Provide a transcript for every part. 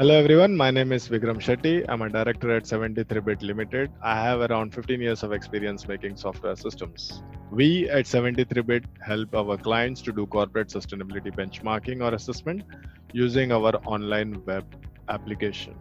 Hello everyone, my name is Vikram Shetty. I'm a director at 73bit Limited. I have around 15 years of experience making software systems. We at 73bit help our clients to do corporate sustainability benchmarking or assessment using our online web application.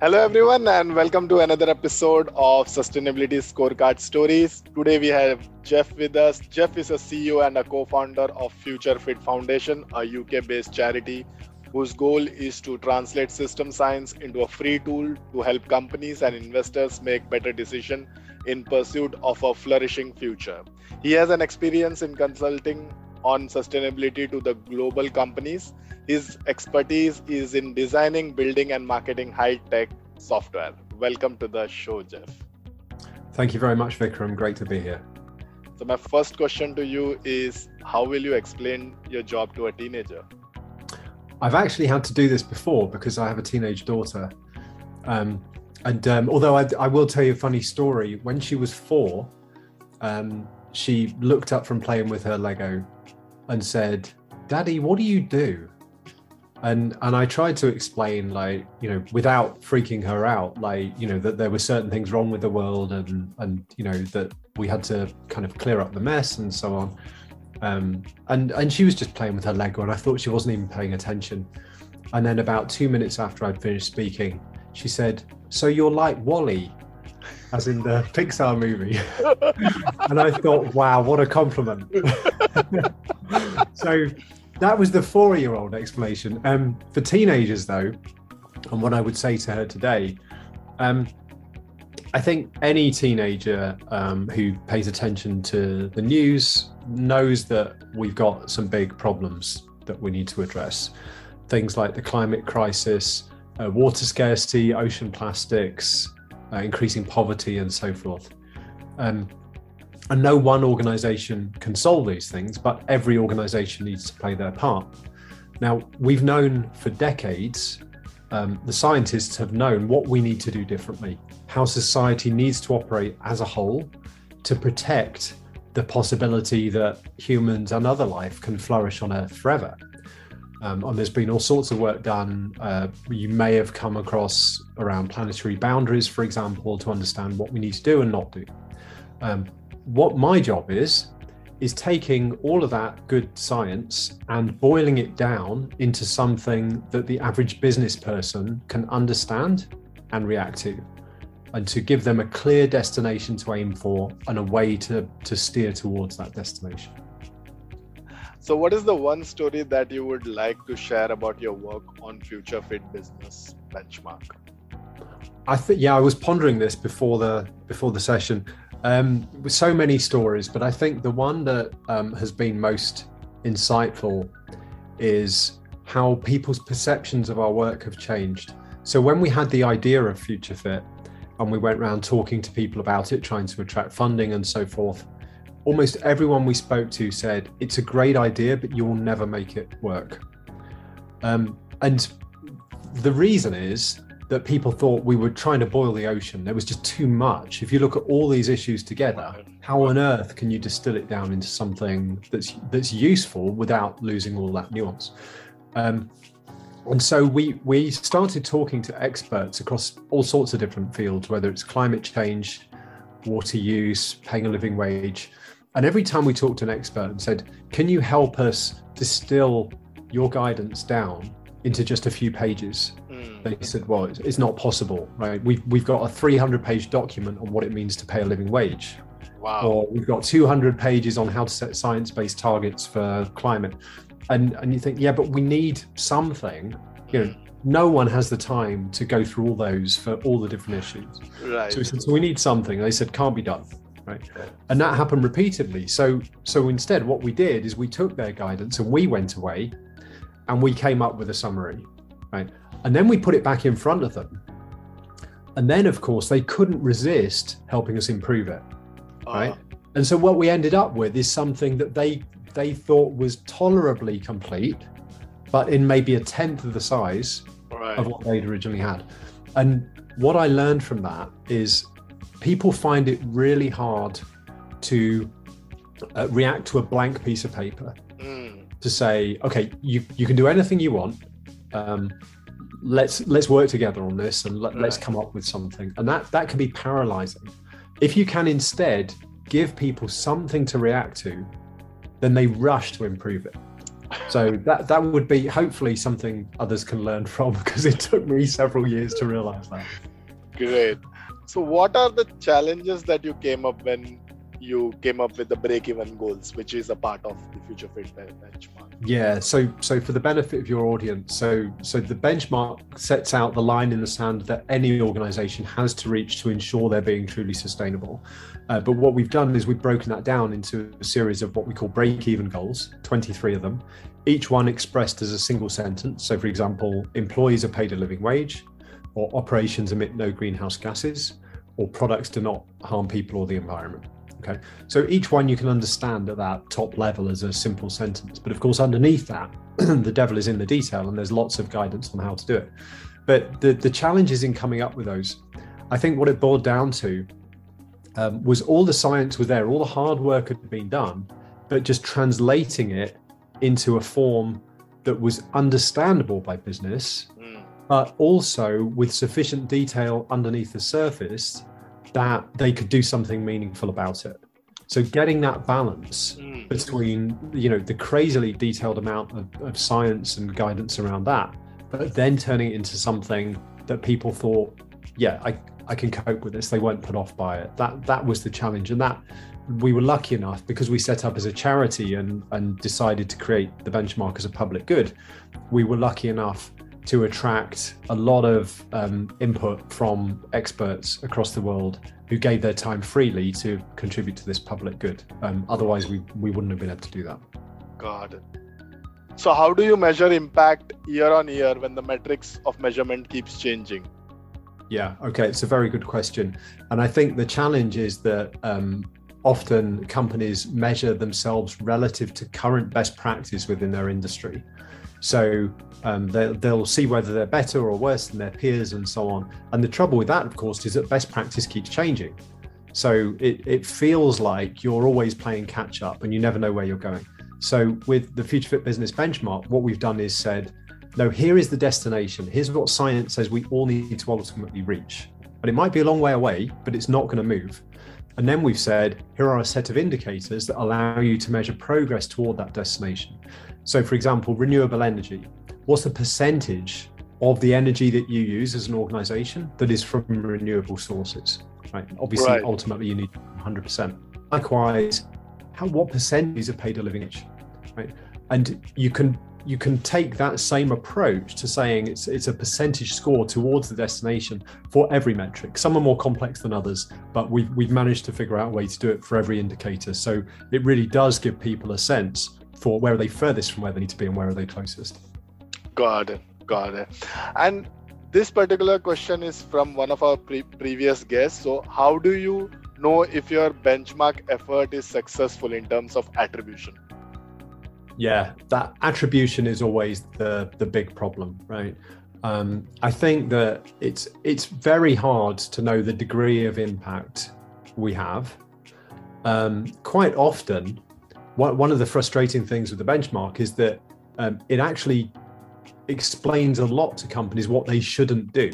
Hello everyone and welcome to another episode of Sustainability Scorecard Stories. Today we have Jeff with us. Jeff is a CEO and a co-founder of Future Fit Foundation, a UK-based charity whose goal is to translate system science into a free tool to help companies and investors make better decisions in pursuit of a flourishing future. He has an experience in consulting on sustainability to the global companies. His expertise is in designing, building, and marketing high tech software. Welcome to the show, Jeff. Thank you very much, Vikram. Great to be here. So, my first question to you is How will you explain your job to a teenager? I've actually had to do this before because I have a teenage daughter. Um, and um, although I, I, will tell you a funny story, when she was four, um, she looked up from playing with her Lego and said, Daddy, what do you do? And and I tried to explain, like, you know, without freaking her out, like, you know, that there were certain things wrong with the world and and you know, that we had to kind of clear up the mess and so on. Um, and and she was just playing with her Lego, and I thought she wasn't even paying attention. And then about two minutes after I'd finished speaking, she said, "So you're like WALL-E." As in the Pixar movie. and I thought, wow, what a compliment. so that was the four year old explanation. Um, for teenagers, though, and what I would say to her today, um, I think any teenager um, who pays attention to the news knows that we've got some big problems that we need to address. Things like the climate crisis, uh, water scarcity, ocean plastics, uh, increasing poverty, and so forth. Um, and no one organization can solve these things, but every organization needs to play their part. Now, we've known for decades, um, the scientists have known what we need to do differently how society needs to operate as a whole to protect the possibility that humans and other life can flourish on Earth forever. Um, and there's been all sorts of work done. Uh, you may have come across around planetary boundaries, for example, to understand what we need to do and not do. Um, what my job is, is taking all of that good science and boiling it down into something that the average business person can understand and react to and to give them a clear destination to aim for and a way to, to steer towards that destination. So, what is the one story that you would like to share about your work on Future Fit Business Benchmark? I think yeah, I was pondering this before the before the session. Um, with so many stories, but I think the one that um, has been most insightful is how people's perceptions of our work have changed. So when we had the idea of Future Fit, and we went around talking to people about it, trying to attract funding and so forth. Almost everyone we spoke to said it's a great idea, but you will never make it work. Um, and the reason is that people thought we were trying to boil the ocean. There was just too much. If you look at all these issues together, how on earth can you distill it down into something that's that's useful without losing all that nuance? Um, and so we we started talking to experts across all sorts of different fields, whether it's climate change, water use, paying a living wage. And every time we talked to an expert and said, "Can you help us distill your guidance down into just a few pages?" Mm. They said, "Well, it's, not possible, right? We've we've got a 300-page document on what it means to pay a living wage." Wow. Or we've got 200 pages on how to set science-based targets for climate and and you think yeah but we need something. You know no one has the time to go through all those for all the different issues. Right. So we said so we need something. They said can't be done right? And that happened repeatedly. So so instead what we did is we took their guidance and we went away and we came up with a summary right? And then we put it back in front of them. And then of course they couldn't resist helping us improve it right? Uh. and so what we ended up with is something that they they thought was tolerably complete, but in maybe a tenth of the size right. of what they'd originally had. And what I learned from that is people find it really hard to uh, react to a blank piece of paper mm. to say, okay, you, you can do anything you want. Um, let's let's work together on this and let, us come up with something and that that can be paralyzing if you can instead give people something to react to then they rush to improve it so that that would be hopefully something others can learn from because it took me several years to realize that Great. So, what are the challenges that you came up when you came up with the break-even goals, which is a part of the Future Fit ben- benchmark? Yeah, so so for the benefit of your audience, so so the benchmark sets out the line in the sand that any organization has to reach to ensure they're being truly sustainable. Uh, but what we've done is we've broken that down into a series of what we call break-even goals, 23 of them, each one expressed as a single sentence. So for example, employees are paid a living wage, or operations emit no greenhouse gases, or products do not harm people or the environment. Okay. So each one you can understand at that top level as a simple sentence. But of course, underneath that, the devil is in the detail, and there's lots of guidance on how to do it. But the, the challenge is in coming up with those. I think what it boiled down to um, was all the science was there, all the hard work had been done, but just translating it into a form that was understandable by business, Mm, but also with sufficient detail underneath the surface that they could do something meaningful about it. So getting that balance mm, between you know the crazily detailed amount of, of science and guidance around that, but then turning it into something that people thought, yeah, I, I can cope with this. They weren't put off by it. That that was the challenge, and that we were lucky enough because we set up as a charity and and decided to create the benchmark as a public good. We were lucky enough to attract a lot of um, input from experts across the world who gave their time freely to contribute to this public good. Um, otherwise, we, we wouldn't have been able to do that. got it. So, how do you measure impact year on year when the metrics of measurement keeps changing? Yeah, okay, it's a very good question. And I think the challenge is that um, often companies measure themselves relative to current best practice within their industry. So um, they'll, they'll see whether they're better or worse than their peers and so on. And the trouble with that, of course, is that best practice keeps changing. So it, it feels like you're always playing catch up and you never know where you're going. So with the Future Fit Business Benchmark, what we've done is said, no, here is the destination. Here's what science says we all need to ultimately reach. And it might be a long way away, but it's not going to move. And then we've said, here are a set of indicators that allow you to measure progress toward that destination. So, for example, renewable energy. What's the percentage of the energy that you use as an organization that is from renewable sources? Right. Obviously, Right. ultimately, you need 100%. Likewise, how, what percentage are paid a living wage? Right. And you can you can take that same approach to saying it's it's a percentage score towards the destination for every metric. Some are more complex than others, but we've we've managed to figure out a way to do it for every indicator. So it really does give people a sense for where are they furthest from where they need to be and where are they closest. Got it. Got it. And this particular question is from one of our pre- previous guests. So, how do you know if your benchmark effort is successful in terms of attribution? Yeah, that attribution is always the the big problem, right? Um, I think that it's it's very hard to know the degree of impact we have. Um, quite often, one, one of the frustrating things with the benchmark is that um, it actually explains a lot to companies what they shouldn't do,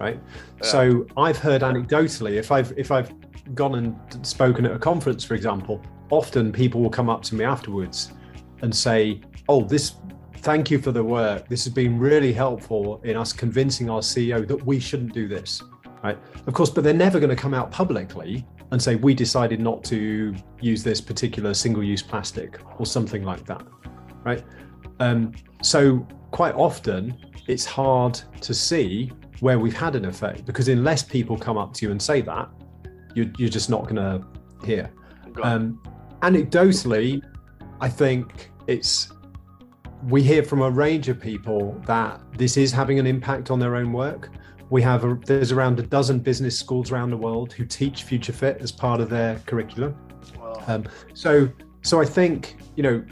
right? Yeah. So I've heard anecdotally, if I've if I've gone and spoken at a conference, for example, often people will come up to me afterwards and say, "Oh, this, thank you for the work. This has been really helpful in us convincing our CEO that we shouldn't do this." Right? Of course, but they're never going to come out publicly and say we decided not to use this particular single-use plastic or something like that, right? Um, so quite often it's hard to see where we've had an effect because unless people come up to you and say that, you're, you're just not going to hear. Um, anecdotally, I think it's we hear from a range of people that this is having an impact on their own work. We have a, there's around a dozen business schools around the world who teach Future Fit as part of their curriculum. Wow. Um, so so I think you know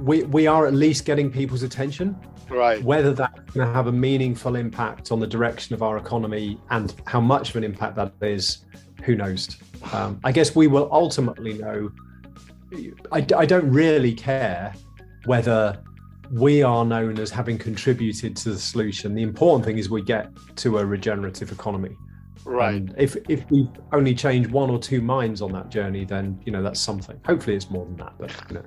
we we are at least getting people's attention. right. Whether that's going to have a meaningful impact on the direction of our economy and how much of an impact that is, who knows? Um, I guess we will ultimately know. I, I don't really care whether we are known as having contributed to the solution. The important thing is we get to a regenerative economy. Right. And if if we only change one or two minds on that journey, then you know that's something. Hopefully, it's more than that, but you know,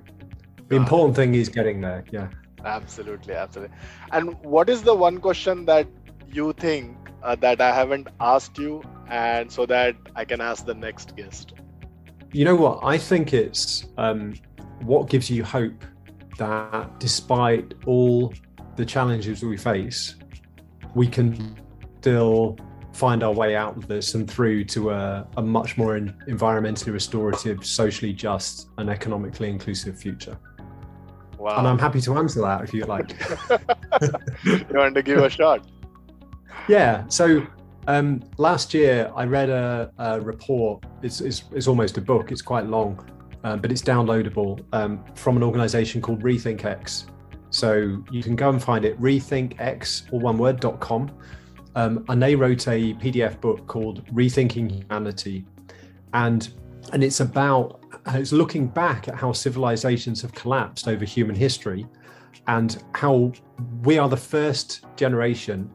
the important thing is getting there. Yeah. Absolutely, absolutely. And what is the one question that you think uh, that I haven't asked you, and so that I can ask the next guest? You know what? I think it's um, what gives you hope that despite all the challenges we face, we can still find our way out of this and through to a, a much more in, environmentally restorative, socially just, and economically inclusive future. Wow. And I'm happy to answer that if you like. you want to give a shot? Yeah. So um, last year I read a, a report. It's, it's, it's almost a book. It's quite long, um, but it's downloadable um, from an organization called RethinkX. So you can go and find it, rethinkx or one word.com. Um, and they wrote a PDF book called Rethinking Humanity. And and it's about it's looking back at how civilizations have collapsed over human history and how we are the first generation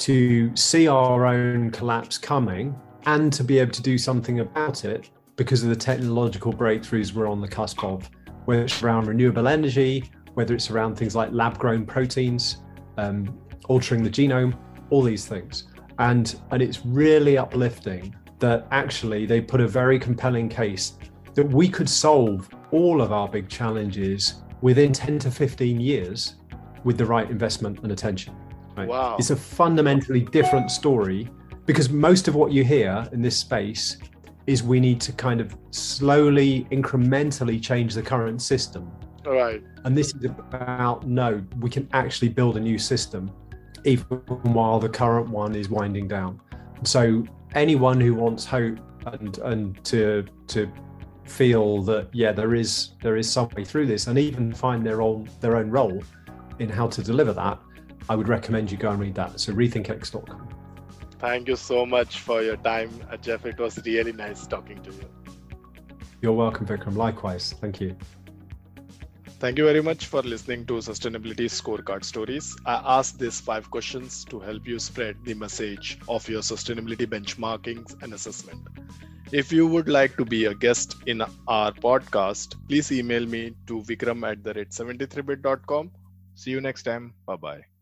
to see our own collapse coming and to be able to do something about it because of the technological breakthroughs we're on the cusp of, whether it's around renewable energy, whether it's around things like lab grown proteins, um, altering the genome, all these things. And, and it's really uplifting that actually they put a very compelling case that we could solve all of our big challenges within 10 to 15 years with the right investment and attention. Right? Wow. It's a fundamentally different story because most of what you hear in this space is we need to kind of slowly, incrementally change the current system. Right. And this is about no, we can actually build a new system even while the current one is winding down. So anyone who wants hope and and to to feel that yeah there is there is some way through this and even find their own their own role in how to deliver that i would recommend you go and read that so rethinkx.com Thank you so much for your time, Jeff. It was really nice talking to you. you're welcome vikram likewise thank you Thank you very much for listening to Sustainability Scorecard Stories. I asked these five questions to help you spread the message of your sustainability benchmarkings and assessment. If you would like to be a guest in our podcast, please email me to vikram at the rate 73bit.com. See you next time. Bye bye.